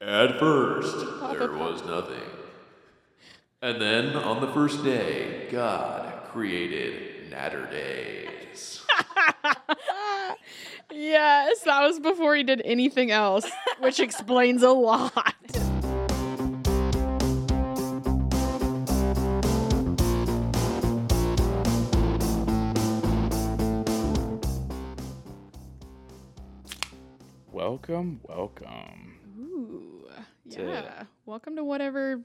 At first, there was nothing. And then on the first day, God created Natterdays. Yes, that was before he did anything else, which explains a lot. Welcome, welcome. Ooh, To- yeah. Welcome to whatever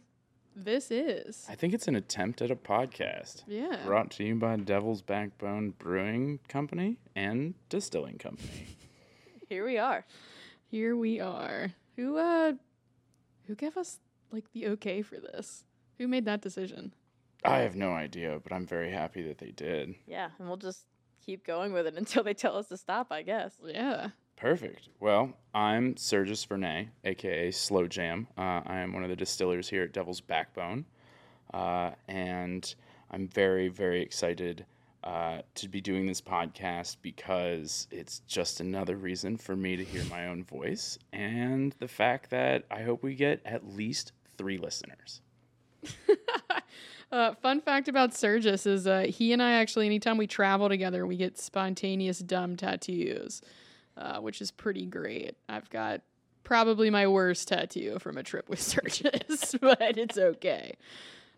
this is. I think it's an attempt at a podcast Yeah. brought to you by Devil's Backbone Brewing Company and Distilling Company. Here we are. Here we are. Who uh who gave us like the okay for this? Who made that decision? I have no idea, but I'm very happy that they did. Yeah, and we'll just keep going with it until they tell us to stop, I guess. Yeah. Perfect. Well, I'm Sergis Vernay, aka Slow Jam. Uh, I am one of the distillers here at Devil's Backbone, uh, and I'm very, very excited uh, to be doing this podcast because it's just another reason for me to hear my own voice, and the fact that I hope we get at least three listeners. Uh, fun fact about Sergis is uh, he and I actually, anytime we travel together, we get spontaneous dumb tattoos, uh, which is pretty great. I've got probably my worst tattoo from a trip with Sergis, but it's okay.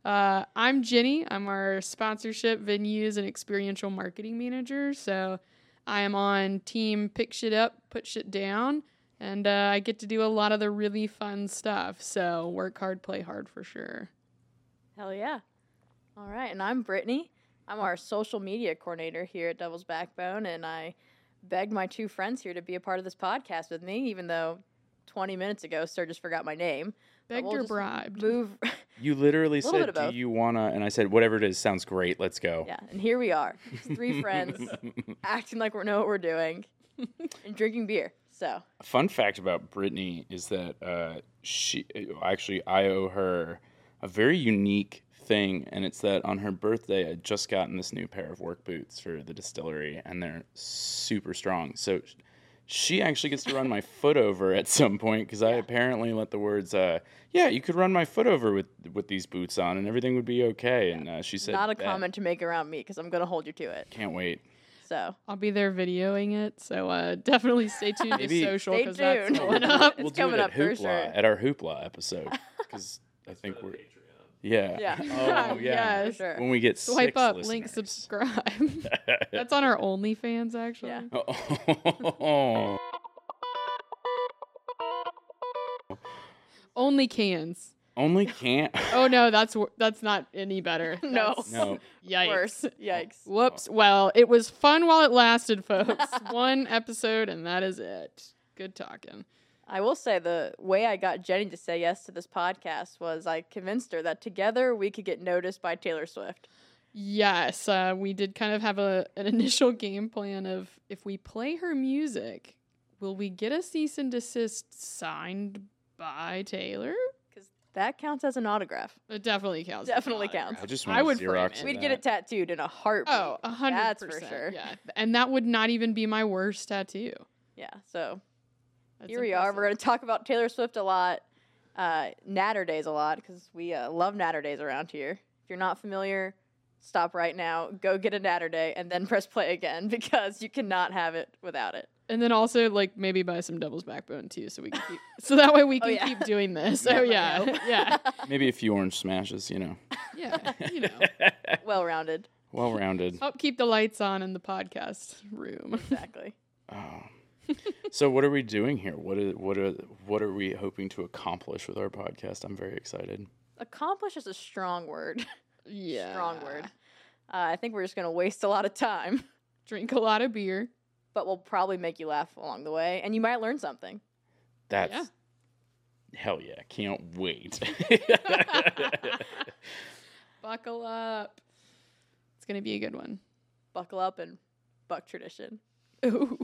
Uh, I'm Jenny. I'm our sponsorship, venues, and experiential marketing manager. So I am on team pick shit up, put shit down, and uh, I get to do a lot of the really fun stuff. So work hard, play hard for sure. Hell yeah. All right, and I'm Brittany. I'm our social media coordinator here at Devil's Backbone, and I begged my two friends here to be a part of this podcast with me, even though 20 minutes ago, Sir just forgot my name. Begged we'll or bribed? Move. You literally said, "Do you wanna?" And I said, "Whatever it is, sounds great. Let's go." yeah, and here we are. Three friends acting like we know what we're doing and drinking beer. So, A fun fact about Brittany is that uh, she actually I owe her a very unique thing, and it's that on her birthday I just gotten this new pair of work boots for the distillery, and they're super strong. So she actually gets to run my foot over at some point because I apparently let the words, uh, "Yeah, you could run my foot over with with these boots on, and everything would be okay." And uh, she said, not a "Bet." comment to make around me because I'm going to hold you to it. Can't wait. So, I'll be there videoing it, so uh, definitely stay tuned to social because that's tuned. going up. It's we'll do coming it up at for Hoopla sure. at our Hoopla episode because I think we're yeah Yeah. oh yeah Yes. for sure. when we get Swipe six up, listeners. link, subscribe. that's on our OnlyFans, actually. Yeah. oh. Only cans. only can't Oh no, that's that's not any better. No. That's- no Yikes. Worse. Yikes. Whoops. Well, it was fun while it lasted, folks. One episode, and that is it. Good talking. I will say the way I got Jenny to say yes to this podcast was I convinced her that together we could get noticed by Taylor Swift. Yes, uh, we did kind of have a an initial game plan of if we play her music, will we get a cease and desist signed by Taylor? Because that counts as an autograph. It definitely counts. Definitely counts. I just I want would frame Xerox it. We'd get it tattooed in a heartbeat. Oh, a hundred That's for percent. sure. Yeah, and that would not even be my worst tattoo. Yeah. So That's here we are. We're going to talk about Taylor Swift a lot, uh, Natter Days a lot, because we uh, love Natter Days around here. If you're not familiar, stop right now, go get a Natter Day, and then press play again because you cannot have it without it. And then also like maybe buy some Devil's Backbone too, so we can keep so that way we Oh, can yeah. keep doing this. Yeah, oh let yeah, yeah, maybe a few orange smashes you know yeah. You know, well rounded. well rounded help keep the lights on in the podcast room. Exactly. oh. so what are we doing here what are what are what are we hoping to accomplish with our podcast I'm very excited Accomplish is a strong word. Yeah, strong word. Uh, I think we're just going to waste a lot of time, Drink a lot of beer. but we'll probably make you laugh along the way, and you might learn something. that's Yeah. hell yeah can't wait Buckle up. It's gonna be a good one. Buckle up and buck tradition. Ooh.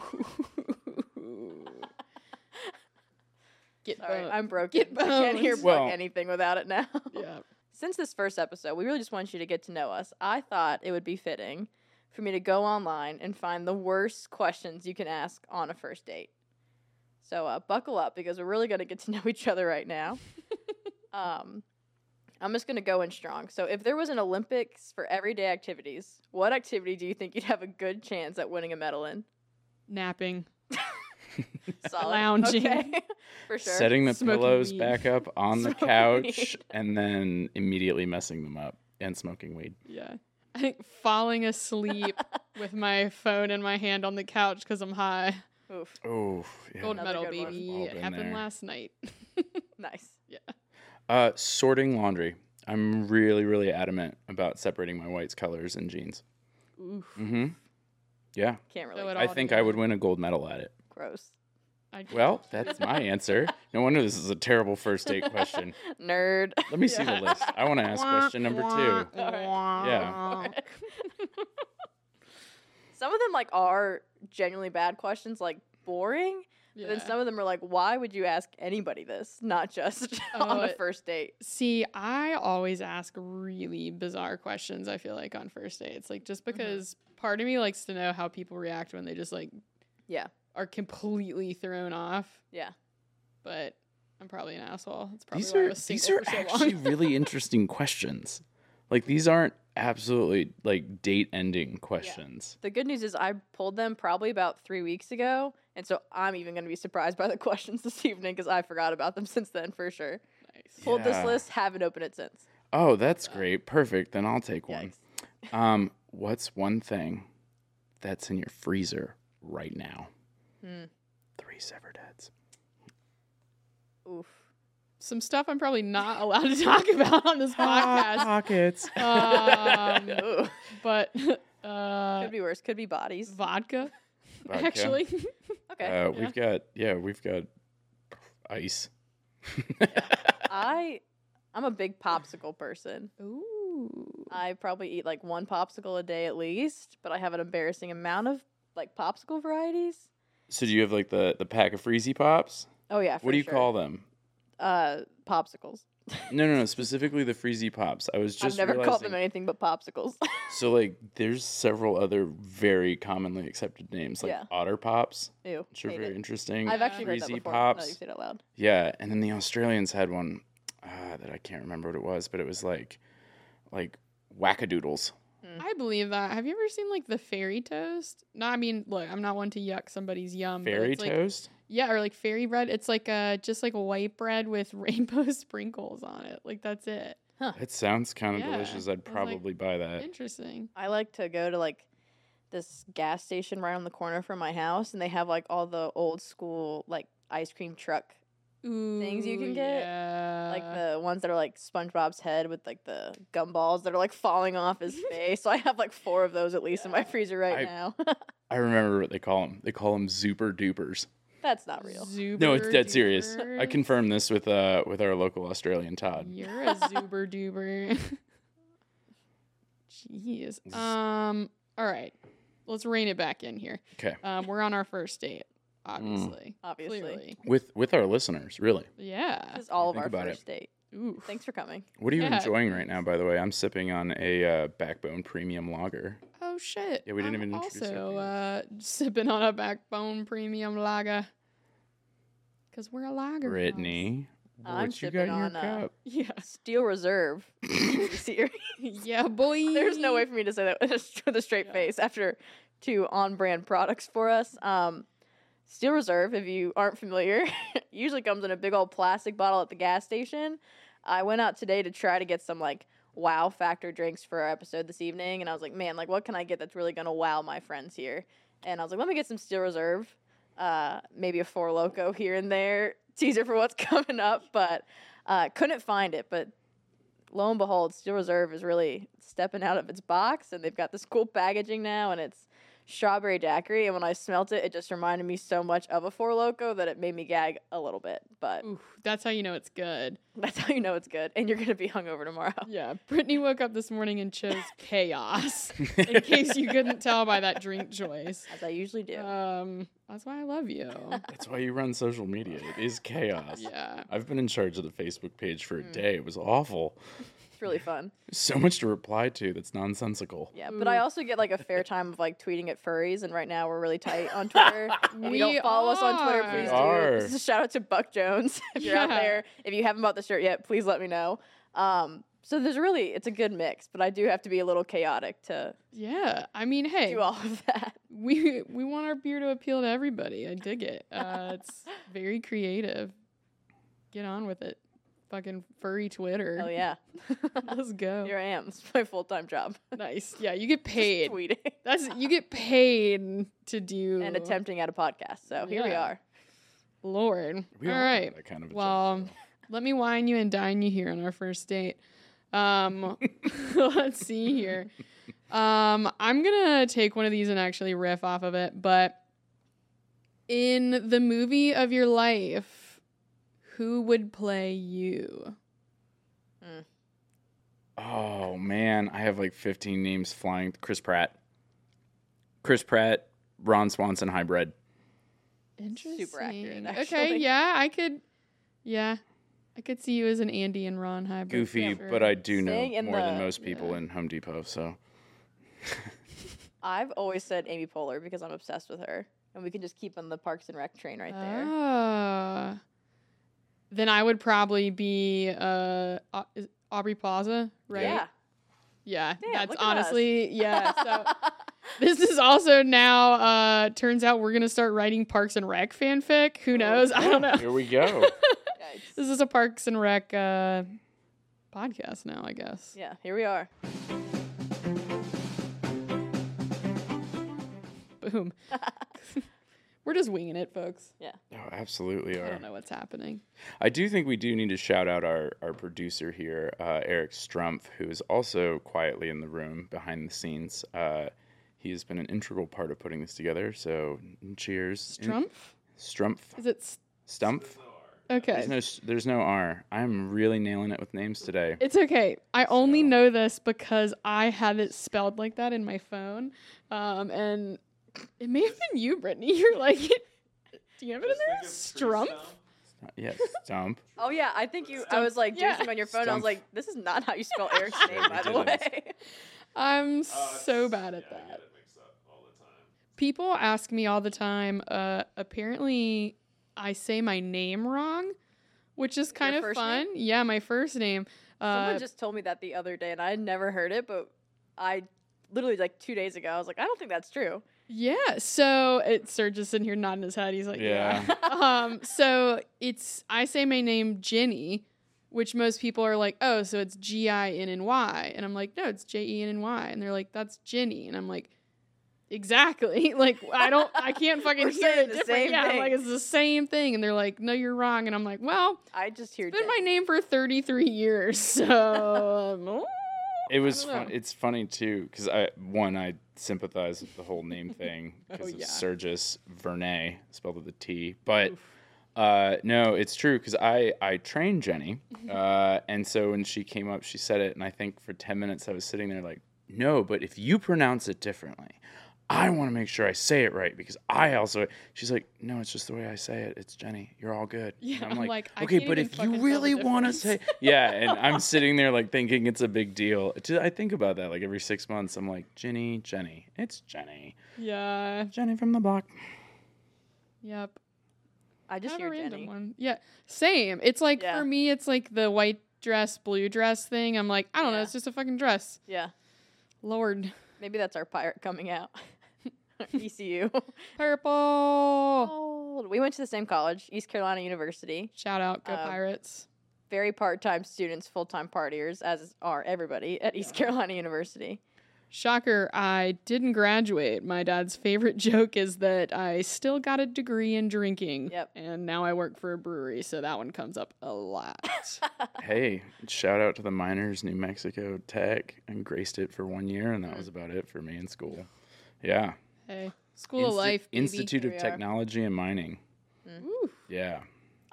Get Sorry, boned. I'm broken. Get I can't hear Well- anything without it now. yeah. Since this first episode, we really just want you to get to know us. I thought it would be fitting for me to go online and find the worst questions you can ask on a first date. So uh, buckle up because we're really going to get to know each other right now. um, I'm just going to go in strong. So, if there was an Olympics for everyday activities, what activity do you think you'd have a good chance at winning a medal in? Napping. Solid. Lounging. Okay. for sure. Setting the Smoking pillows weed. back up on the couch weed. and then immediately messing them up and smoking weed. Yeah. I think falling asleep with my phone in my hand on the couch because I'm high. Oof. Oh, yeah. Gold Another medal, baby. It happened there. last night. Nice. Yeah. Uh, sorting laundry. I'm really, really adamant about separating my whites, colors, and jeans. Oof. Mm-hmm. Yeah, Can't really. I think I would win a gold medal at it. Gross. I, Well, that's my answer. No wonder this is a terrible first date question. Nerd. Let me see the list. I want to ask question number two. Yeah. Some of them like are genuinely bad questions, like boring. Yeah. But then some of them are like, why would you ask anybody this, not just on Oh, the it- first date? See, I always ask really bizarre questions, I feel like, on first dates. Like, just Mm-hmm. because part of me likes to know how people react when they just, like, Yeah. Are completely thrown off. Yeah. But I'm probably an asshole. That's probably These why I are was these are for so actually long. really interesting questions. Like these aren't absolutely like date ending questions. The good news is I pulled them probably about three weeks ago. And so I'm even going to be surprised by the questions this evening because I forgot about them since then for sure. nice. Pulled this list, haven't opened it since. Oh, that's great. Perfect. Then I'll take one. Yikes. Um, what's one thing that's in your freezer right now? Hmm. Three severed heads. Oof. Some stuff I'm probably not allowed to talk about on this podcast. Pockets. Um, but uh, Could be worse. Could be bodies. vodka, Vodka. actually. Okay. Uh, we've got yeah, we've got ice. I I'm a big popsicle person. Ooh. I probably eat like one popsicle a day at least, but I have an embarrassing amount of like popsicle varieties. So do you have like the the pack of freezy pops? Oh yeah. what do you call them? Uh, popsicles. No, no, no. Specifically the freezy pops. I was just I've never called them anything but popsicles. So like, there's several other very commonly accepted names, like Yeah. Otter Pops, Ew. which are very it. interesting. I've actually heard that Freezy before. Pops. you say it out loud. Yeah, and then the Australians had one uh, that I can't remember what it was, but it was like, like wackadoodles. I believe that. Have you ever seen like the fairy toast? No, I mean, look, I'm not one to yuck somebody's yum. but Fairy it's, like- toast. yeah, or like fairy bread. It's like uh just like a white bread with rainbow sprinkles on it. Like that's it. It sounds kind of Yeah, delicious. I I'd was like, probably buy that. Interesting. I like to go to like this gas station right on the corner from my house, and they have like all the old school like ice cream truck, Ooh, Things you can get, Yeah. like the ones that are like SpongeBob's head with like the gumballs that are like falling off his face. So I have like four of those at least in my freezer right I- now. I remember what they call them. They call them Zooper Doopers. That's not real. No, it's dead Zooper serious. I doopers. confirmed this with uh with our local Australian Todd. You're a zooper dooper. Jeez. Um. All right. Let's rein it back in here. Okay, Um. We're on our first date, obviously. Obviously. Clearly. with with our listeners, really. Yeah. This is all of Think our about it. first date. Ooh. Thanks for coming. What are you Yeah. enjoying right now, by the way? I'm sipping on a uh, Backbone Premium Lager. Oh shit. Yeah, we didn't I'm even introduce our Also, uh, sipping on a backbone premium lager. Cause we're a lager. house. Brittany, I'm what you got in your on, uh, cup? Yeah. Steel Reserve. Yeah, boy. There's no way for me to say that with with a straight Yeah. face after two on-brand products for us. Um, Steel Reserve, if you aren't familiar, usually comes in a big old plastic bottle at the gas station. I went out today to try to get some like wow factor drinks for our episode this evening, and I was like, man, like what can I get that's really gonna wow my friends here? And I was like, let me get some Steel Reserve, uh, maybe a Four Loco here and there, teaser for what's coming up, but uh, couldn't find it. But lo and behold, Steel Reserve is really stepping out of its box, and they've got this cool packaging now, and it's strawberry daiquiri. And when I smelt it, it just reminded me so much of a Four Loco that it made me gag a little bit. But Ooh, that's how you know it's good. that's how you know it's good, and you're gonna be hungover tomorrow. Yeah. Brittany woke up this morning and chose chaos. in case you couldn't tell by that drink choice. As I usually do. Um, that's why I love you. That's why you run social media. It is chaos. Yeah. I've been in charge of the Facebook page for a Mm. day. It was awful. It's really fun. So much to reply to that's nonsensical. Yeah, but I also get like a fair time of like tweeting at furries, and right now we're really tight on Twitter. We don't follow us on Twitter, are. please We do. are. This is a shout out to Buck Jones. if you're out Yeah. there, if you haven't bought the shirt yet, please let me know. Um, so there's really it's a good mix, but I do have to be a little chaotic to Yeah. I mean, hey, do all of that. we we want our beer to appeal to everybody. I dig it. Uh, it's very creative. Get on with it. Fucking furry Twitter. Oh yeah, Let's go. here I am. It's my full time job. Nice. Yeah, you get Just paid. tweeting That's you get paid to do and attempting at a podcast. So here we Yeah. are. Lord. We All all right. have that kind of a Well, job, let me wine you and dine you here on our first date. Um, let's see here. Um, I'm gonna take one of these and actually riff off of it, but in the movie of your life, who would play you? though. Oh man, I have like 15 names flying. Chris Pratt. Chris Pratt, Ron Swanson hybrid. Interesting. accurate, Okay, yeah, I could. Yeah, I could see you as an Andy and Ron hybrid. Goofy, sure. but I do know Staying in more than most people yeah. in Home Depot. So I've always said Amy Poehler because I'm obsessed with her, and we can just keep on the Parks and Rec train right there. Ah. Then I would probably be uh Aubrey Plaza, right? Yeah. Yeah, Damn, that's look us. honestly yeah. So this is also now uh turns out we're gonna start writing Parks and Rec fanfic. Who knows? I don't know. here we go. This is a Parks and Rec uh podcast now, I guess. Yeah, here we are. Boom. we're just winging it, folks. Yeah. Oh, absolutely I don't know what's happening. I do think we do need to shout out our, our producer here, uh, Eric Strumpf, who is also quietly in the room behind the scenes. Uh, he has been an integral part of putting this together. So, cheers. Strumpf? Strumpf. Is it s- Stumpf. okay? There's no, there's no R. I'm really nailing it with names today. It's okay. I only So- know this because I have it spelled like that in my phone. Um, and it may have been you, Brittany. You're like, do you have it in there? Strump? Yes, Stump. Oh yeah, I think you. I was like doing yeah. something on your phone. I was like, this is not how you spell Eric's name, by the way. I'm so bad at that. People ask me all the time. Uh, apparently, I say my name wrong, which is kind of first fun. Yeah, my first name. Uh, Someone just told me that the other day, and I had never heard it, but I literally like two days ago, I was like, I don't think that's true. Yeah. So it's Serge is sitting here nodding his head. He's like, yeah. Yeah. um. So it's I say my name Ginny, which most people are like, oh, so it's G I N N Y, and I'm like, no, it's J E N N Y, and they're like, that's Ginny, and I'm like, exactly. Like I don't, I can't fucking We're hear it different. yeah, I'm thing. like it's the same thing, and they're like, no, you're wrong, and I'm like, well, I just hear it's been Jen. my name for 33 years, so. It was fun. It's funny too because I one I sympathize with the whole name thing because Oh, of yeah. Sergis Vernay spelled with a T, but uh, no, it's true because I I trained Jenny, uh, and so when she came up, she said it, and I think for ten minutes I was sitting there like, no, but if you pronounce it differently. I want to make sure I say it right because I also. She's like, no, it's just the way I say it. It's Jenny. You're all good. Yeah, And I'm I'm like, like, okay, but if you really want to say, yeah, and I'm sitting there like thinking it's a big deal. I think about that like every six months. I'm like, Jenny, Jenny, it's Jenny, yeah. Jenny from the block. Yep. I just Kind hear a random Jenny. one. Yeah, same. It's like Yeah. for me, it's like the white dress, blue dress thing. I'm like, I don't know, it's just a fucking dress. Yeah, Lord, maybe that's our pirate coming out. ECU. purple. Oh, we went to the same college, East Carolina University. Shout out, go Um, Pirates. Very part-time students, full-time partiers, as are everybody at East Carolina University. Shocker, I didn't graduate. My dad's favorite joke is that I still got a degree in drinking. Yep. And now I work for a brewery, so that one comes up a lot. Hey, shout out to the Miners, New Mexico Tech, and graced it for one year, and that was about it for me in school. Yeah, hey, school of life, baby. Institute Here of. Technology and Mining. Mm-hmm. Ooh. Yeah,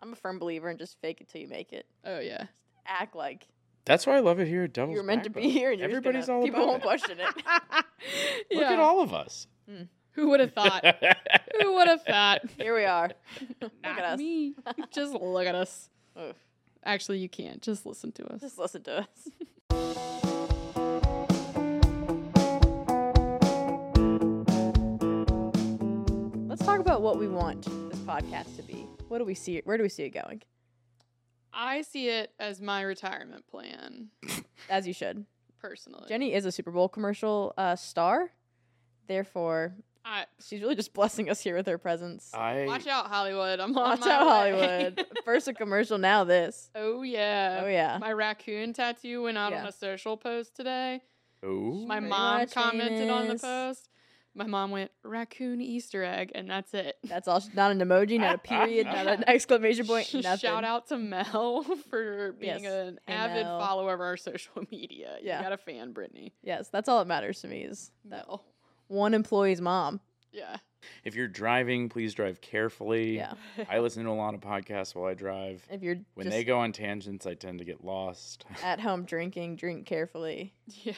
I'm a firm believer in just fake it till you make it. Oh, yeah. Act like that's why I love it here at Devil's You're meant to be here. And Everybody's gonna- all people about won't it. question it. Look at all of us. Hmm. Who would have thought? Who would have thought? Here we are. Look at us. me. Just look at us. Oof. Actually, you can't. Just listen to us. Just listen to us. Talk about what we want this podcast to be. What do we see? Where do we see it going? I see it as my retirement plan, As you should. personally. Jenny is a Super Bowl commercial uh, star. Therefore, I, she's really just blessing us here with her presence. I watch out, Hollywood. I'm on Watch my out, way. Hollywood. First a commercial, now this. oh yeah. Oh, yeah. My raccoon tattoo went out Yeah. on a social post today. oh My Pretty mom much commented on the post. My mom went raccoon Easter egg, and that's it. That's all. Not an emoji, not a period, not an exclamation point, nothing. Shout out to Mel for being Yes. an Hey, avid Mel. follower of our social media. Yeah. You got a fan, Brittany. Yes, that's all that matters to me is that Mel. one employee's mom. Yeah. if you're driving, please drive carefully. Yeah. I listen to a lot of podcasts while I drive. If you're When they go on tangents, I tend to get lost. at home drinking, drink carefully. Yeah.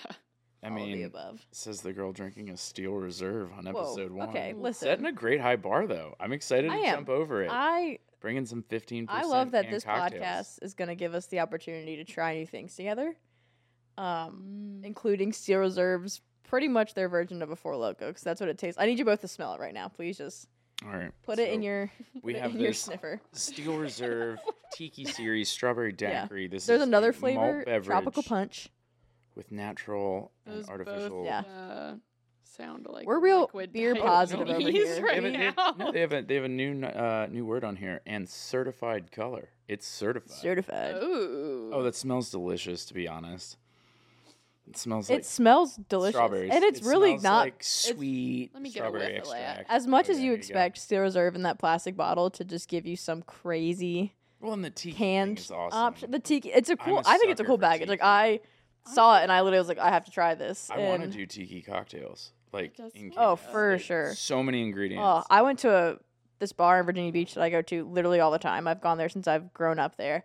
I all of the mean, above. says the girl drinking a Steel Reserve on Whoa, episode one. okay, listen. Setting a great high bar though. I'm excited to am. jump over it. I Bringing some 15. I love that this cocktails. podcast is going to give us the opportunity to try new things together, um, Mm. including Steel Reserve's pretty much their version of a Four Loco because that's what it tastes. I need you both to smell it right now. Please just All right. put it in your We have your this sniffer. Steel Reserve Tiki Series Strawberry Yeah. Daiquiri. This There's is another a malt flavor, beverage tropical punch. With natural Those and artificial. both Yeah. uh, sound like We're real liquid beer positive over gummies here. They right have, a, they, have, now. no, they have a they have a new uh, new word on here and certified color. It's certified. Certified. Ooh. oh, that smells delicious. To be honest, it smells like it smells delicious, strawberries, and it's It really smells not like sweet Let me get a strawberry whiff of extract. as much Oh, as yeah, you there go. expect Steel Reserve in that plastic bottle to just give you some crazy Well, and the tiki thing canned is awesome. option. The tiki, it's a I'm cool. a I think it's a sucker cool for package. Like. I saw it and I literally was like, I have to try this. I want to and- do tiki cocktails. Like does in Oh, cans. for Like, sure. So many ingredients. Oh, I went to a this bar in Virginia Beach that I go to literally all the time. I've gone there since I've grown up there.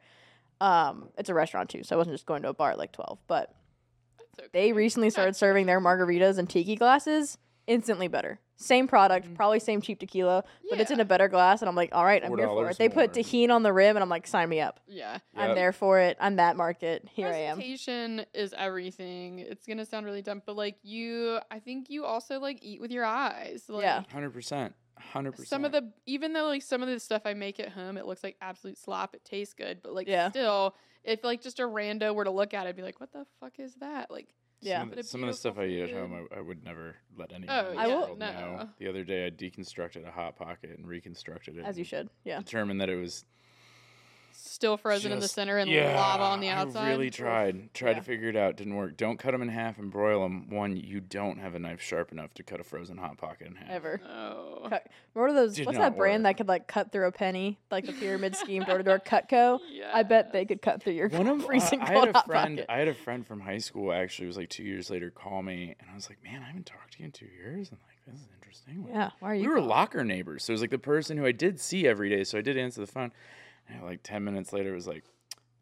Um, it's a restaurant too, so I wasn't just going to a bar at like twelve. But That's okay. they recently started serving their margaritas in tiki glasses. Instantly better. Same product, mm. probably same cheap tequila, but it's in a better glass. And I'm like, all right, I'm here for $4 it. They put more. Tajín on the rim, and I'm like, sign me up. Yeah. I'm there for it. I'm that market. Here I am. Presentation is everything. It's gonna sound really dumb, but like you, I think you also like eat with your eyes. Like, Yeah. Hundred percent. Hundred percent. Some of the even though like some of the stuff I make at home, it looks like absolute slop. It tastes good, but like Yeah. still, if like just a rando were to look at it, and be like, "What the fuck is that?" Like, Yeah. Some of, the, some of the stuff I eat at home, I, I would never let anyone Oh, in I the will- world no. know. The other day, I deconstructed a hot pocket and reconstructed it. As you should. Yeah. Determined that it was still frozen in the center and yeah, lava on the outside. I really tried. Tried Yeah. to figure it out. Didn't work. Don't cut them in half and broil them. One, you don't have a knife sharp enough to cut a frozen hot pocket in half. Ever. No. Cut- What are those? Did what's that brand work. that could like cut through a penny, like the pyramid scheme door to door Cutco? Yeah, I bet they could cut through your One of freezing I, I had a hot friend. pocket. I had a friend from high school. Actually, it was like two years later. Call me, and I was like, "Man, I haven't talked to you in two years." And like, this is interesting. Like, Yeah, why are you? we were calling? locker neighbors. So it was like the person who I did see every day. So I did answer the phone. And like 10 minutes later, it was like,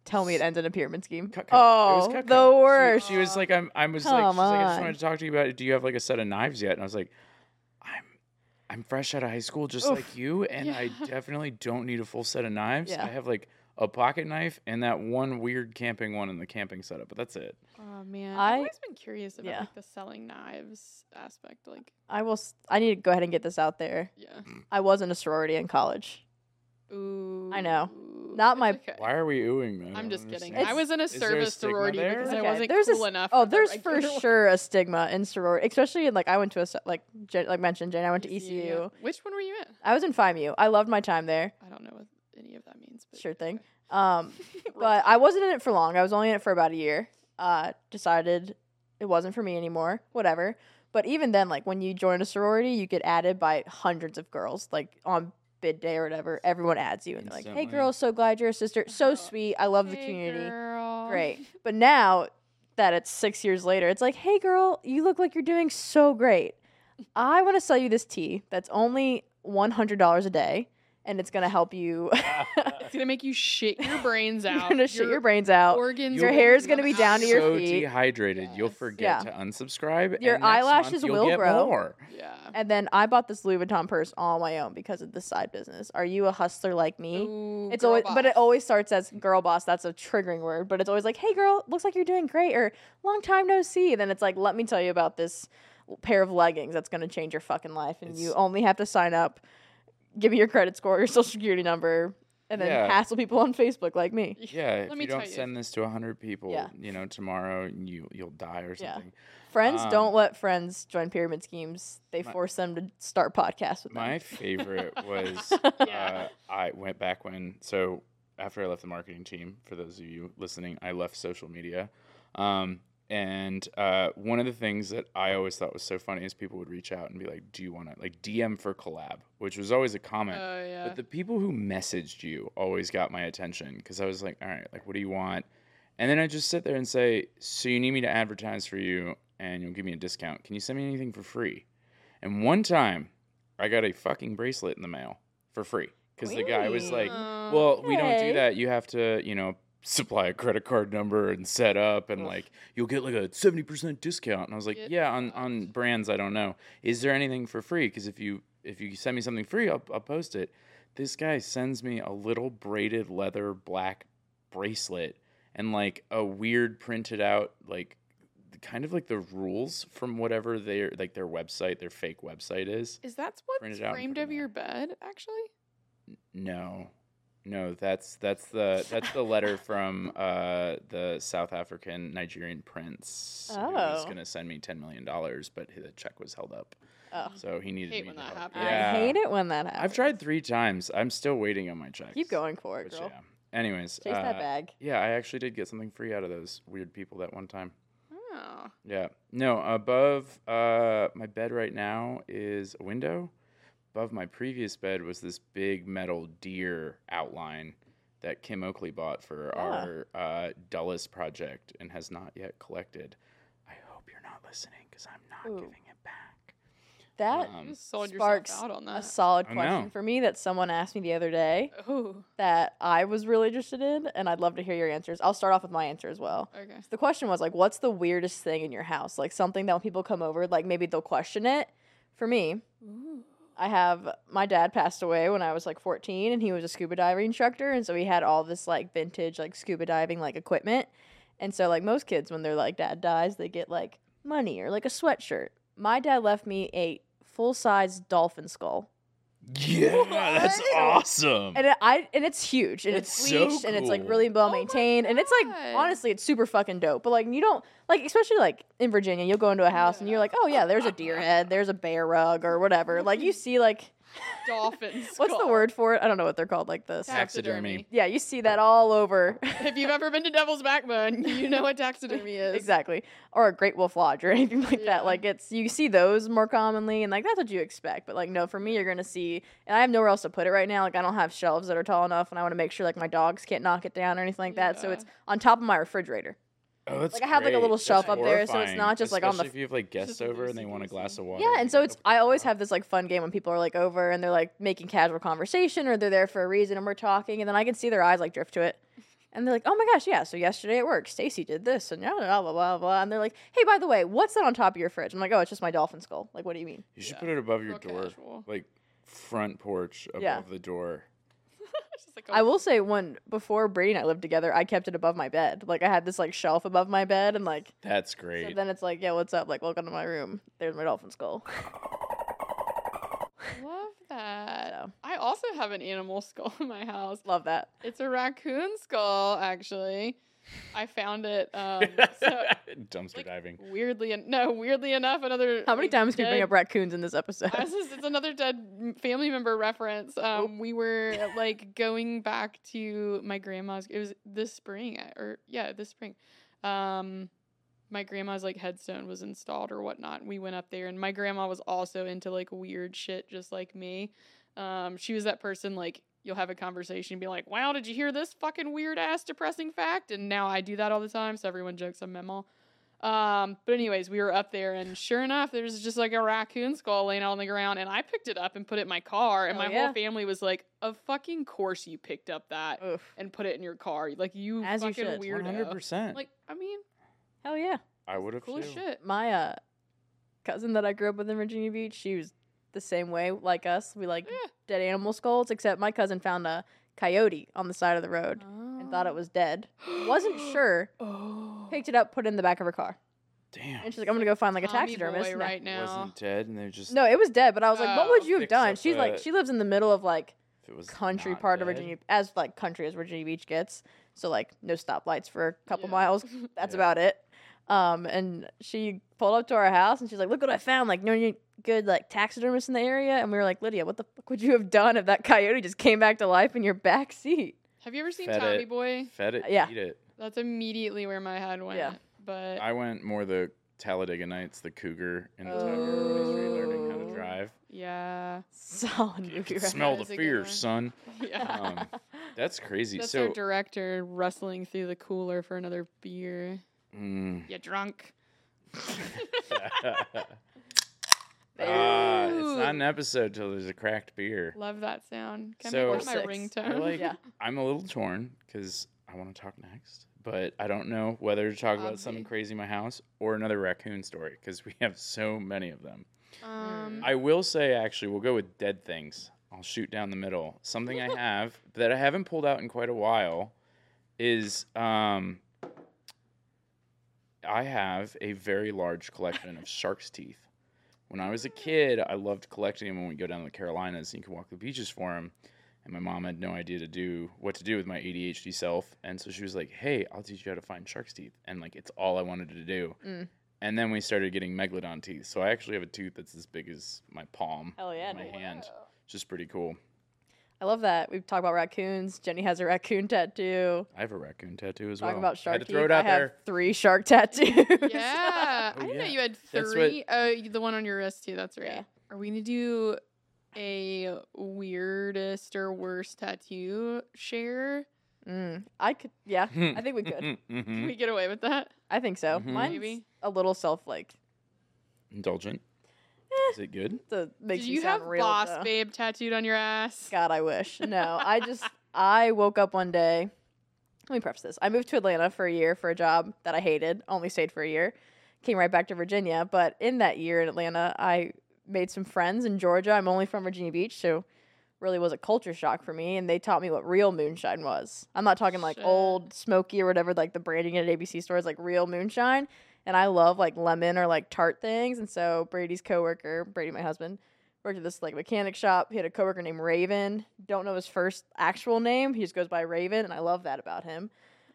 Tell me it ends in a pyramid scheme. Cutco. Oh, it was oh, Cutco. the She- worst. She, was like, I'm, I was like, she's like, I just wanted to talk to you about it. Do you have like a set of knives yet? And I was like, I'm, I'm fresh out of high school, just Oof. like you. And I definitely don't need a full set of knives. Yeah. I have like a pocket knife and that one weird camping one in the camping setup, but that's it. Oh man, I- I've always been curious about yeah. like the selling knives aspect. Like, I will. s- I need to go ahead and get this out there. yeah. Mm. I was in a sorority in college. Ooh. I know. Not my- okay. Why are we oohing that? I I'm just kidding. understand. I was in a Is there a service sorority there? because I wasn't there's cool s- enough. Oh, for there's for one. sure a stigma in sorority, especially in like I went to a like Jen, like mentioned Jane. I went to ECU, ECU. Which one were you in? I was in Phi Mu. I loved my time there. I don't know what any of that means. But Sure thing. okay. Um, but I wasn't in it for long. I was only in it for about a year. Uh, decided it wasn't for me anymore. Whatever. But even then, like when you join a sorority, you get added by hundreds of girls. Like on bid day or whatever, everyone adds you, and they're like, "Hey, girl, so glad you're a sister. So Oh, sweet. I love the Hey, community. girl. Great." But now that it's six years later, it's like, "Hey, girl, you look like you're doing so great. I want to sell you this tea that's only one hundred dollars a day. and it's gonna help you. It's gonna make you shit your brains out. You're gonna shit your brains out. organs. Your will hair is gonna be out. down to your so feet. So dehydrated, you'll forget Yeah. to unsubscribe. Your and next eyelashes month you'll get grow. More. Yeah. And then I bought this Louis Vuitton purse all on my own because of this side business. Are you a hustler like me? Ooh, It's girl always, but it always starts as girl boss. That's a triggering word, but it's always like, "Hey, girl, looks like you're doing great," or "Long time no see." And Then it's like, "Let me tell you about this pair of leggings that's going to change your fucking life, and you only have to sign up, give me your credit score, your social security number, and then Yeah. hassle people on Facebook like me." Yeah, if Let me you don't tell you. send this to hundred people, Yeah. you know, tomorrow you you'll die or Yeah. something. Friends Um, don't let friends join pyramid schemes. They My- force them to start podcasts with My them. favorite was Yeah. uh, I went back when so after I left the marketing team. For those of you listening, I left social media, um, and uh, one of the things that I always thought was so funny is people would reach out and be like, "Do you want to like DM for collab?" Which was always a comment. Oh yeah. But the people who messaged you always got my attention because I was like, all right, like, what do you want? And then I just sit there and say, so you need me to advertise for you and you'll give me a discount. Can you send me anything for free? And one time I got a fucking bracelet in the mail for free because the guy was like, well, we don't do that. You have to, you know, supply a credit card number and set up and Ugh. like you'll get like a 70% discount. And i was like yeah on, on brands i don't know. Is there anything for free? Because if you if you send me something free I'll, I'll post it. This guy sends me a little braided leather black bracelet and like a weird printed out like kind of like the rules from whatever their like their website their fake website is. Is that what's print out and framed over your bed? Actually. no, no, that's that's the that's the letter from uh, the South African Nigerian prince who was Oh. gonna send me ten million dollars, but the check was held up, Oh. so he needed Hate me when to that help. happens. Yeah, I hate it when that happens. I've tried three times. I'm still waiting on my check. Keep going for it, Which, girl. yeah. Anyways, Chase that uh, bag. Yeah, I actually did get something free out of those weird people that one time. Oh. Yeah. No, above uh, my bed right now is a window. Above my previous bed was this big metal deer outline that Kim Oakley bought for Ah. our uh, Dulles project and has not yet collected. I hope you're not listening because I'm not Ooh. giving it back. That Um, sold sparks yourself out on a solid question for me that someone asked me the other day oh. that I was really interested in, and I'd love to hear your answers. I'll start off with my answer as well. Okay. The question was like, what's the weirdest thing in your house? Like something that when people come over, like maybe they'll question it. For me, I have my dad passed away when I was like 14 and he was a scuba diving instructor and so he had all this like vintage like scuba diving like equipment. And so like most kids when their like dad dies, they get like money or like a sweatshirt. My dad left me a full-size dolphin skull. Yeah, that's awesome. And it, I and it's huge and it's, It's so bleached and it's like really well Oh maintained and it's like honestly it's super fucking dope. But like you don't like especially like in Virginia, you'll go into a house and you're like, oh yeah, there's a deer head, there's a bear rug or whatever. Like you see like Dolphins. what's the word for it? I don't know what they're called. Like this. Taxidermy. Yeah, you see that all over. if you've ever been to Devil's Backbone, you know what taxidermy is. exactly. Or a Great Wolf Lodge or anything like Yeah. that. Like it's you see those more commonly and like that's what you expect. But like no, for me you're gonna see and I have nowhere else to put it right now. Like I don't have shelves that are tall enough and I want to make sure like my dogs can't knock it down or anything like that. So it's on top of my refrigerator. Oh, that's Like, I have, like, a great. little That's shelf up there, so it's not just, like, on the especially if you have like guests over and they want a glass of water. Yeah, and so it's I always have this like fun game when people are like over and they're like making casual conversation or they're there for a reason and we're talking and then I can see their eyes like drift to it. And they're like, "Oh my gosh, yeah! So yesterday at work, Stacy did this and blah blah blah blah blah." And they're like, "Hey, by the way, what's that on top of your fridge?" I'm like, "Oh, it's just my dolphin skull." Like, what do you mean? You should Yeah. put it above your Real door, casual. like front porch above Yeah. the door. It's just like a- I will say, when before Brady and I lived together, I kept it above my bed. Like, I had this like shelf above my bed, and like, That's so great. then it's like, "Yeah, what's up?" Like, welcome to my room. There's my dolphin skull. Love that. So. I also have an animal skull in my house. Love that. It's a raccoon skull, actually. I found it. Um, so Dumpster like, diving. weirdly, en- no, weirdly enough, another. How many like, times can you bring up raccoons in this episode? I was just- it's another dead family member reference. Um, we were like going back to my grandma's. It was this spring, or yeah, this spring. Um, my grandma's like headstone was installed or whatnot. And we went up there, and my grandma was also into like weird shit, just like me. Um, she was that person like you'll have a conversation and be like, "Wow, did you hear this fucking weird ass depressing fact?" And now I do that all the time, so everyone jokes I'm memo. Um, but anyways, we were up there, and sure enough, there's just like a raccoon skull laying out on the ground, and I picked it up and put it in my car, and Oh, my yeah. whole family was like, "Of fucking course you picked up that Oof. and put it in your car, like you As you fucking should. Weirdo." hundred percent. Like, I mean, Hell yeah. I would have cool as too. shit. My uh cousin that I grew up with in Virginia Beach, she was the same way like us. We like Yeah. dead animal skulls, except my cousin found a coyote on the side of the road and thought it was dead. Wasn't sure. Oh, Picked it up, put it in the back of her car. Damn. And she's like, I'm gonna go find like a Tommy taxidermist. boy and right It now. wasn't dead, and they're just No, it was dead, but I was like, what would Oh. you have done? She's like, she lives in the middle of like if it was country not part of. Virginia, as like country as Virginia Beach gets. So like no stoplights for a couple Yeah. miles. That's Yeah. about it. Um, and she pulled up to our house and she's like, "Look what I found! Like, no any good like taxidermists in the area." And we were like, "Lydia, what the fuck would you have done if that coyote just came back to life in your back seat?" Have you ever seen Fed Tommy it. Boy? Fed it, Yeah. eat it. That's immediately where my head went. Yeah. But I went more the Talladega Nights, the cougar in the Tiger when he's relearning how Oh. to drive. yeah, Solid You movie. can right smell the is a good fear, son. yeah. Um, That's crazy. That's so, our director rustling through the cooler for another beer. mm, You drunk? ah, it's not an episode till there's a cracked beer. Love that sound. Can So- I make that my Or six. I ringtone? like. Yeah. I'm a little torn because I want to talk next, but I don't know whether to talk about something crazy in my house or another raccoon story because we have so many of them. Um, I will say, actually, we'll go with dead things. I'll shoot down the middle. Something I have that I haven't pulled out in quite a while is um, I have a very large collection of shark's teeth. When I was a kid, I loved collecting them when we go down to the Carolinas and you can walk the beaches for them. And my mom had no idea to do what to do with my ADHD self, and so she was like, "Hey, I'll teach you how to find shark's teeth." And like, it's all I wanted to do. Mm. And then we started getting megalodon teeth. So I actually have a tooth that's as big as my palm, Hell yeah, my dude. hand, which is pretty cool. I love that. We've talked about raccoons. Jenny has a raccoon tattoo. I have a raccoon tattoo as Talking well. about shark I had to teeth. throw it out I have there. three shark tattoos. yeah. Oh, I didn't know you had That's what- three. Oh, you the one on your wrist too. That's right. Yeah. Are we gonna do a weirdest or worst tattoo share? Mm, I could, yeah, I think we could. Can Mhm. we get away with that? I think so. Mhm. Mine's Maybe. a little self like Indulgent. Is it good? to makes Did me you sound have real. boss though. babe tattooed on your ass? God, I wish. No, I just I woke up one day. Let me preface this. I moved to Atlanta for a year for a job that I hated. Only stayed for a year. Came right back to Virginia, but in that year in Atlanta, I made some friends in Georgia. I'm only from Virginia Beach, so really was a culture shock for me and they taught me what real moonshine was. I'm not talking like Shit. old smoky or whatever like the branding at ABC stores like real moonshine. And I love like lemon or like tart things. And so Brady's coworker, Brady my husband, worked at this like mechanic shop. He had a coworker named Raven. Don't know his first actual name. He just goes by Raven, and I love that about him.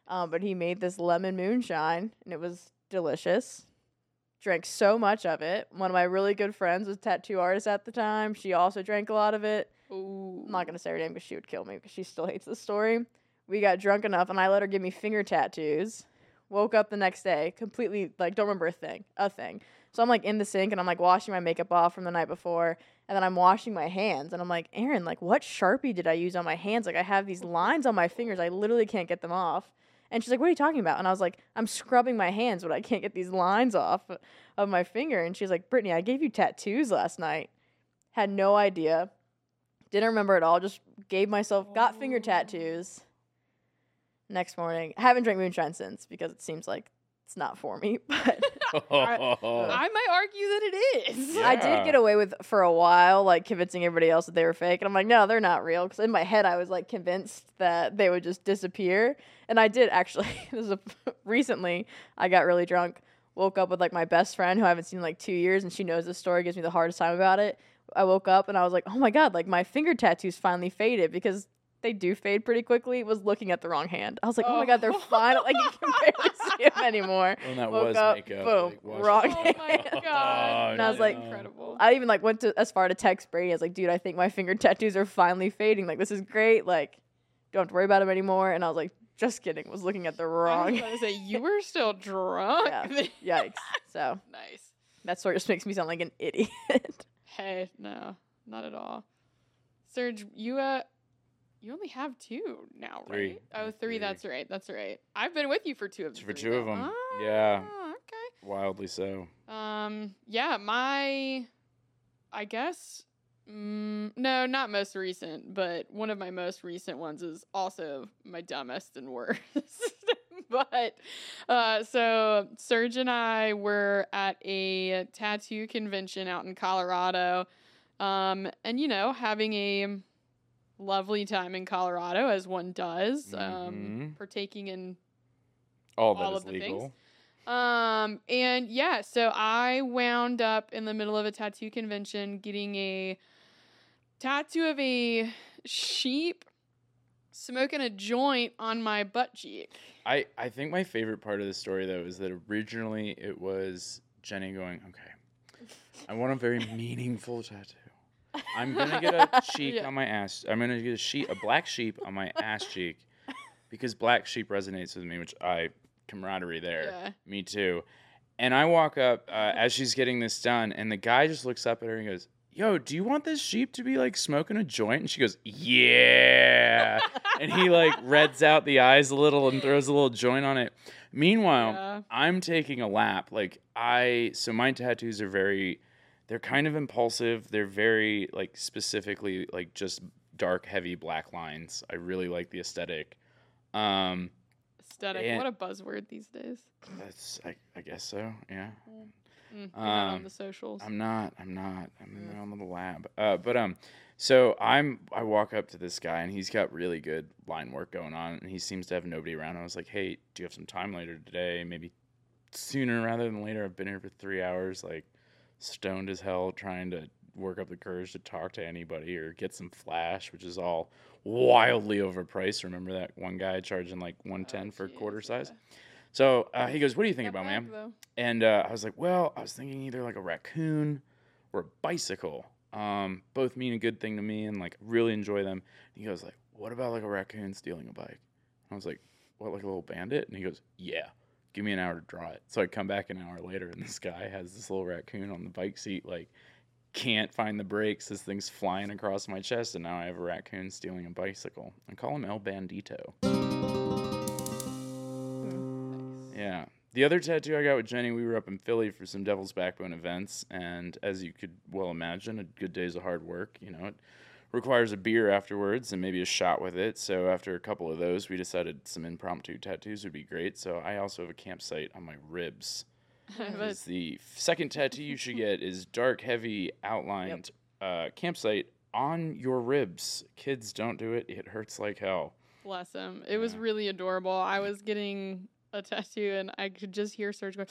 Um, but he made this lemon moonshine, and it was delicious. Drank so much of it. One of my really good friends was a tattoo artist at the time. She also drank a lot of it. Ooh. I'm not gonna say her name because she would kill me because she still hates the story. We got drunk enough, and I let her give me finger tattoos. Woke up the next day, completely like don't remember a thing, a thing. So I'm like in the sink and I'm like washing my makeup off from the night before, and then I'm washing my hands, and I'm like, Aaron, like what sharpie did I use on my hands? Like I have these lines on my fingers, I literally can't get them off. And she's like, "What are you talking about?" And I was like, "I'm scrubbing my hands, but I can't get these lines off of my finger." And she's like, "Brittany, I gave you tattoos last night." Had no idea. Didn't remember at all. Just gave myself got finger Oh. tattoos. Next morning, I haven't drank moonshine since because it seems like it's not for me. But I might argue that it is. Yeah. I did get away with for a while, like convincing everybody else that they were fake, and I'm like, no, they're not real. Because in my head, I was like convinced that they would just disappear, and I did actually. this is a, recently, I got really drunk, woke up with like my best friend who I haven't seen in like two years, and she knows this story, gives me the hardest time about it. I woke up and I was like, oh my god, like my finger tattoos finally faded because they do fade pretty quickly. Was looking at the wrong hand. I was like, oh, my god, they're fine. like you can barely see them anymore. When that Woke was up, makeup. boom, like, wash wrong it. Oh my hand. god. And I was like- incredible. I even like went to as far to text Brady. I was like, dude, I think my finger tattoos are finally fading. Like this is great. Like don't have to worry about them anymore. And I was like, just kidding. Was looking at the wrong. I was wrong. about to say you were still drunk. Yeah. Yikes. So nice. that sort of just makes me sound like an idiot. Hey, no, not at all. Serge, you uh, you only have two now, Three. right? Oh, three. three. That's right. That's right. I've been with you for two of them. for two of them. Ah, Yeah. Okay. Wildly so. Um, yeah, my, I guess, mm, no, not most recent, but one of my most recent ones is also my dumbest and worst. but, uh, so Serge and I were at a tattoo convention out in Colorado, um, and you know, having a lovely time in Colorado as one does, um, Mhm. partaking in All that all is of the things. um, and yeah, so I wound up in the middle of a tattoo convention getting a tattoo of a sheep smoking a joint on my butt cheek. I, I think my favorite part of the story though is that originally it was Jenny going, okay, I want a very meaningful tattoo. I'm gonna get a cheek Yeah. on my ass. I'm gonna get a sheep, a black sheep on my ass cheek, because black sheep resonates with me, which I camaraderie there. Yeah. Me too. And I walk up uh, as she's getting this done, and the guy just looks up at her and goes, "Yo, do you want this sheep to be like smoking a joint?" And she goes, "Yeah." and he like reds out the eyes a little and throws a little joint on it. Meanwhile, Yeah. I'm taking a lap. Like I, so my tattoos are very, they're kind of impulsive. They're very like specifically like just dark, heavy black lines. I really like the aesthetic. Um, Aesthetic. What a buzzword these days. that's I, I guess so. Yeah. Mm, not on Um, the socials. I'm not. I'm not. I'm in my own little lab. Uh, but um, so I'm. I walk up to this guy and he's got really good line work going on, and he seems to have nobody around. I was like, Hey, do you have some time later today? Maybe sooner rather than later. I've been here for three hours, like stoned as hell, trying to work up the courage to talk to anybody or get some flash, which is all wildly overpriced. Remember that one guy charging like one ten Oh, for jeez, quarter size? yeah. So uh, he goes, "What do you think about, ma'am?" though. And uh, I was like, well, I was thinking either like a raccoon or a bicycle. Um, both mean a good thing to me and like really enjoy them. And he goes like, what about like a raccoon stealing a bike? And I was like, what, like a little bandit? And he goes, yeah. Give me an hour to draw it. So I come back an hour later, and this guy has this little raccoon on the bike seat, like can't find the brakes. This thing's flying across my chest, and now I have a raccoon stealing a bicycle. I call him El Bandito. Hmm, nice. Yeah. The other tattoo I got with Jenny, we were up in Philly for some Devil's Backbone events, and as you could well imagine, a good day's of hard work. You know, it requires a beer afterwards and maybe a shot with it. So after a couple of those, we decided some impromptu tattoos would be great. So I also have a campsite on my ribs. Because the second tattoo you should get is dark, heavy, outlined uh, campsite on your ribs. Kids, don't do it. It hurts like hell. Bless him. It was really adorable. I was getting a tattoo and I could just hear Serge going,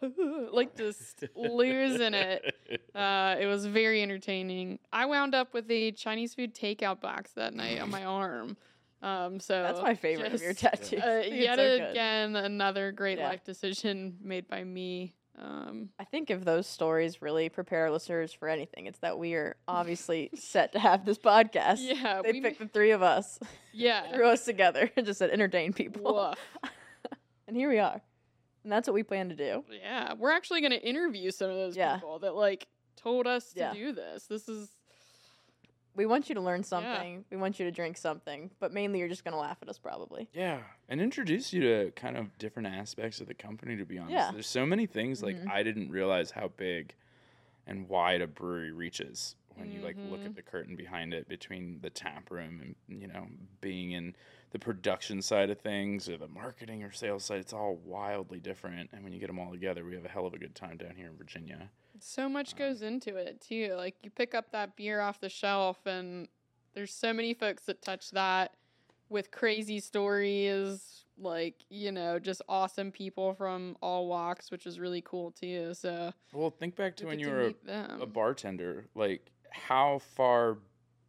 like just losing it. Uh, it was very entertaining. I wound up with a Chinese food takeout box that night on my arm. Um, so That's my favorite of your tattoos. Uh, I think it's yet so again, another great Yeah. life decision made by me. Um, I think if those stories really prepare our listeners for anything, it's that we are obviously set to have this podcast. yeah, They picked ma- the three of us, yeah. threw us together, and just said entertain people. And here we are. And that's what we plan to do. Yeah, we're actually going to interview some of those Yeah. people that like told us to Yeah. do this. This is We want you to learn something. We want you to drink something, but mainly you're just going to laugh at us probably. Yeah, and introduce you to kind of different aspects of the company. To be honest, Yeah. there's so many things like Mhm. I didn't realize how big and wide a brewery reaches when you like look at the curtain behind it between the tap room and you know being in the production side of things or the marketing or sales side. It's all wildly different, and when you get them all together, we have a hell of a good time down here in Virginia. so much Um, goes into it too. Like you pick up that beer off the shelf and there's so many folks that touch that with crazy stories, like, you know, just awesome people from all walks, which is really cool too. So Well, think back to when you were a, a bartender. Like, how far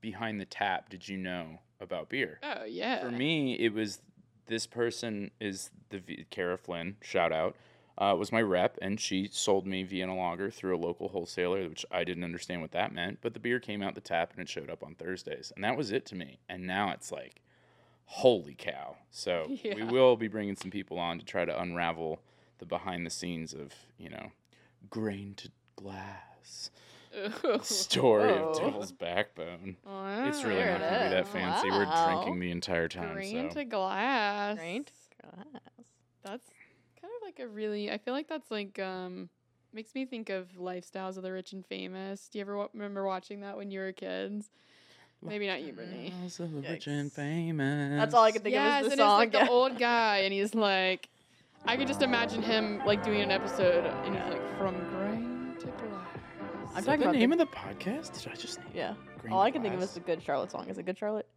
behind the tap did you know about beer? Oh yeah. For me, it was this person is the v- Kara Flynn, shout out, uh, was my rep, and she sold me Vienna Lager through a local wholesaler, which I didn't understand what that meant. But the beer came out the tap and it showed up on Thursdays, and that was it to me. And now it's like, holy cow! So we will be bringing some people on to try to unravel the behind the scenes of you know, grain to glass story Whoa. of Devil's Backbone. It's really not it going to be that fancy. We're drinking the entire time. Grain so. to glass. Grain to glass. That's kind of like a really. I feel like that's like um makes me think of lifestyles of the rich and famous. Do you ever wa- remember watching that when you were kids? Maybe not you, Brittany. Lifestyles of the rich and famous. That's all I could think yes, of is and the it's song. like the old guy, and he's like, I could just imagine him like doing an episode, and he's like, from grain to glass. I'm Is that talking the about name the- of the podcast? Did I just name yeah. Green All I can think of Glass? is the Good Charlotte song. Is it Good Charlotte?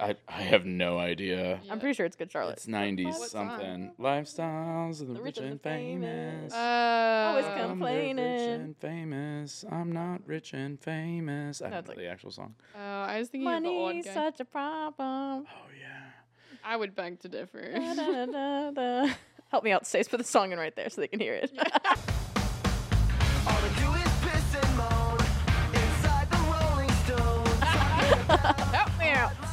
I, I have no idea. I'm pretty sure it's Good Charlotte. It's 90s What song? something. Lifestyles of the, rich and famous. Uh, Always I'm the rich complaining. and famous. I'm not rich and famous. I No, don't it's know like- the actual song. Oh, I was thinking of the old Money's guy. such a problem. Oh yeah. I would beg to differ. Da, da, da, da. Help me out, Stace. Put the song in right there so they can hear it.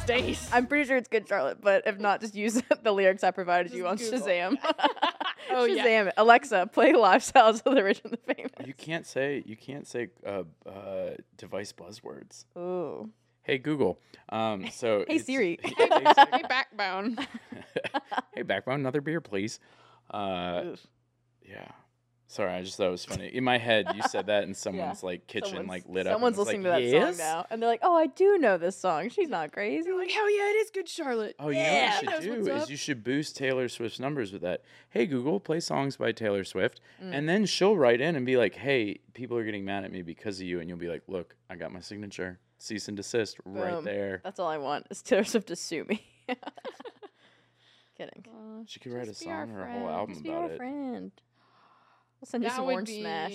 Stace. I'm pretty sure it's Good Charlotte, but if not, just use the lyrics I provided you on Google. Shazam. Oh, yeah. Shazam it. Alexa, play Lifestyles of the Rich and the Famous. You can't say you can't say uh, uh, device buzzwords. Ooh. Hey Google. Um, so Hey, it's- Siri. hey, hey, backbone. hey backbone, another beer, please. Uh, yeah. Sorry, I just thought it was funny. In my head, you said that, and someone's like kitchen Someone's- like lit up. Someone's listening like, to that yes? song now, and they're like, "Oh, I do know this song. She's not crazy." like, hell yeah, it is good Charlotte. Oh, you Yeah, know what you should do up. is you should boost Taylor Swift's numbers with that. Hey Google, play songs by Taylor Swift, Mm. and then she'll write in and be like, "Hey, people are getting mad at me because of you," and you'll be like, "Look, I got my signature, cease and desist, right there." That's all I want is Taylor Swift to sue me. Kidding. Uh, She could write a Just be our song or a whole album Just be about our it. friend. We'll send you that some would Orange be Smash.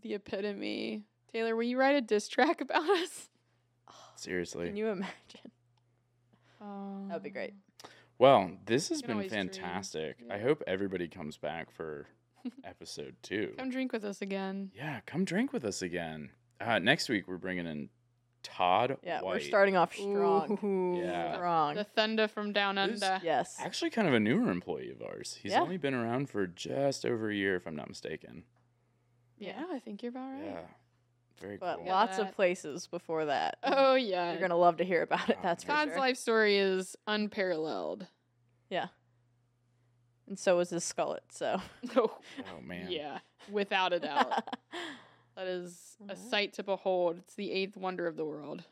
the epitome. Taylor, will you write a diss track about us? Seriously. Can you imagine? Um, That'd be great. Well, this has been always dream. fantastic. I hope everybody comes back for episode two. Come drink with us again. Yeah, come drink with us again. Uh, next week we're bringing in Todd Yeah, we're starting off strong. Ooh. Yeah. Strong. The thunder from down Who's- under. yes. Actually, kind of a newer employee of ours. He's Yeah. only been around for just over a year, if I'm not mistaken. Yeah, I think you're about right. Yeah, very But cool. Lots of that. places before that. Oh yeah. You're gonna love to hear about it. That's for Todd's sure. life story is unparalleled. Yeah. And so is his skullet. So. Oh, Oh man. yeah, without a doubt. That is a sight to behold. It's the eighth wonder of the world.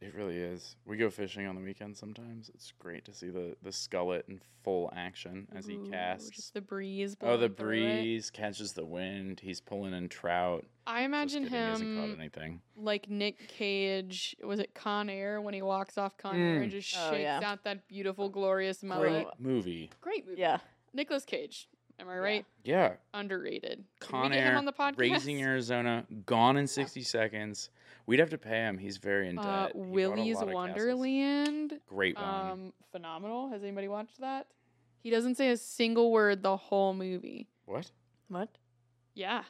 It really is. We go fishing on the weekend sometimes. It's great to see the the skullet in full action as he casts. Just the breeze. Oh, the blowing it. breeze catches the wind. He's pulling in trout. I Just imagine kidding, He hasn't caught him anything. like Nick Cage. Was it Con Air when he walks off Con Air and Mm. just Oh, shakes yeah. out that beautiful, glorious mullet? Great movie. Great movie. yeah. Nicolas Cage. Am I right? Yeah. Underrated. Can Con Air, him on the podcast? Raising Arizona, gone in 60 seconds. We'd have to pay him. He's very in debt. Uh, He Willy's lot castles. Wonderland. Great one. Um, phenomenal. Has anybody watched that? He doesn't say a single word the whole movie. what? What? Yeah,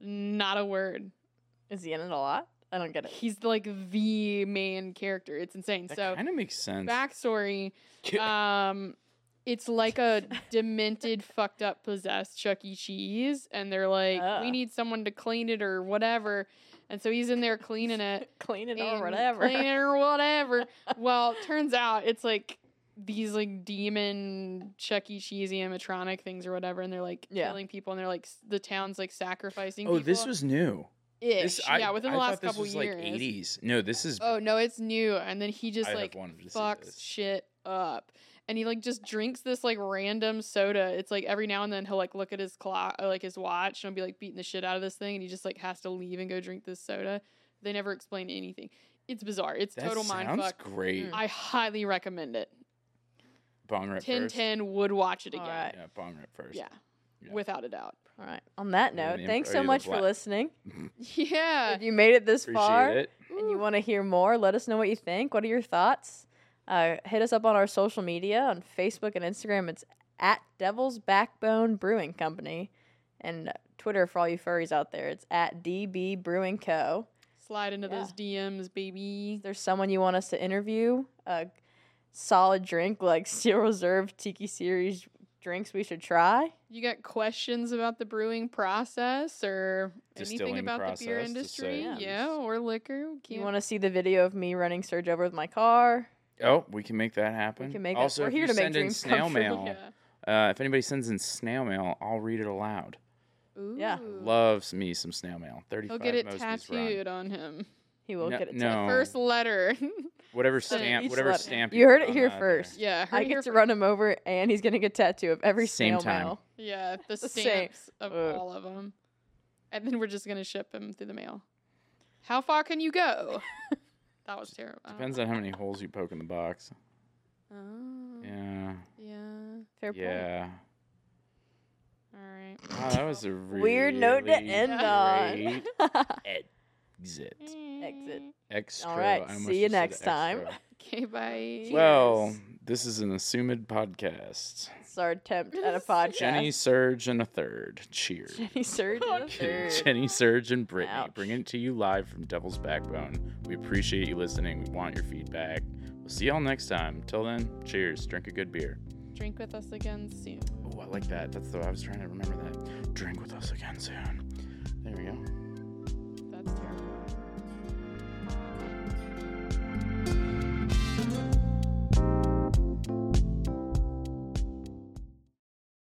not a word. Is he in it a lot? I don't get it. He's like the main character. It's insane. That so kind of makes sense. backstory. Um, it's like a demented, fucked up, possessed Chuck E. Cheese, and they're like, Ah. we need someone to clean it or whatever. And so he's in there cleaning it. cleaning it or whatever. clean it or whatever. well, turns out it's like these like demon Chuck E. Cheese animatronic things or whatever, and they're like Yeah. killing people, and they're like the town's like sacrificing. oh, this was new. ish. This, I, yeah, within I the thought last this couple was years. like 80s. No, this is. Oh no, it's new, and then he just I like wanted to see fucks shit up. And he like just drinks this like random soda. It's like every now and then he'll like look at his clock, or, like his watch, and he'll be like beating the shit out of this thing, and he just like has to leave and go drink this soda. They never explain anything. It's bizarre. It's that total mind sounds fuck. great. Mm. I highly recommend it. Bong rip Ten first. ten would watch it again. Alright. Yeah, bong rip first. Yeah, Yeah. without a doubt. All right. On that Yeah, note, the thanks so are you the much for listening. Yeah. If you made it this Appreciate far it. and you want to hear more, let us know what you think. What are your thoughts? Uh, hit us up on our social media on Facebook and Instagram. It's at Devil's Backbone Brewing Company, and Twitter for all you furries out there. It's at DB Brewing Co. Slide into Yeah. those DMs, baby. If there's someone you want us to interview, a solid drink like Steel Reserve Tiki Series drinks we should try. You got questions about the brewing process or anything Distilling about the beer industry? say. Yeah, or liquor. You Can't- want to see the video of me running Surge over with my car? Oh, we can make that happen. We can make that- also, we're if here you to make send in dreams come snail true. mail, Yeah. Uh, if anybody sends in snail mail, I'll read it aloud. Ooh. Yeah. Loves me some snail mail. He'll get it tattooed on him. He will No- get it. no. tattooed. First letter. Whatever stamp, whatever letter. stamp. You heard it here that there. first. yeah, I get to fir- run him over, and he's gonna get tattoo of every Same snail time. mail. Yeah, the The same. stamps of Ugh. all of them, and then we're just gonna ship him through the mail. How far can you go? that was terrible. Oh. Depends on how many holes you poke in the box. Oh, Yeah. yeah. Fair point. Yeah. All right. Wow, that was a really Weird note to end on. great exit. Exit. Extra. All right, I see you next time. Okay, bye. Well, this is an assumed podcast. It's our attempt at a podcast. Jenny, Surge, and a third. Cheers. Jenny Surge and a third. Jenny, Surge, and Brittany, Ouch. bringing it to you live from Devil's Backbone. We appreciate you listening. We want your feedback. We'll see y'all next time. Till then, cheers. Drink a good beer. Drink with us again soon. Oh, I like that. That's the I was trying to remember that. Drink with us again soon. There we go.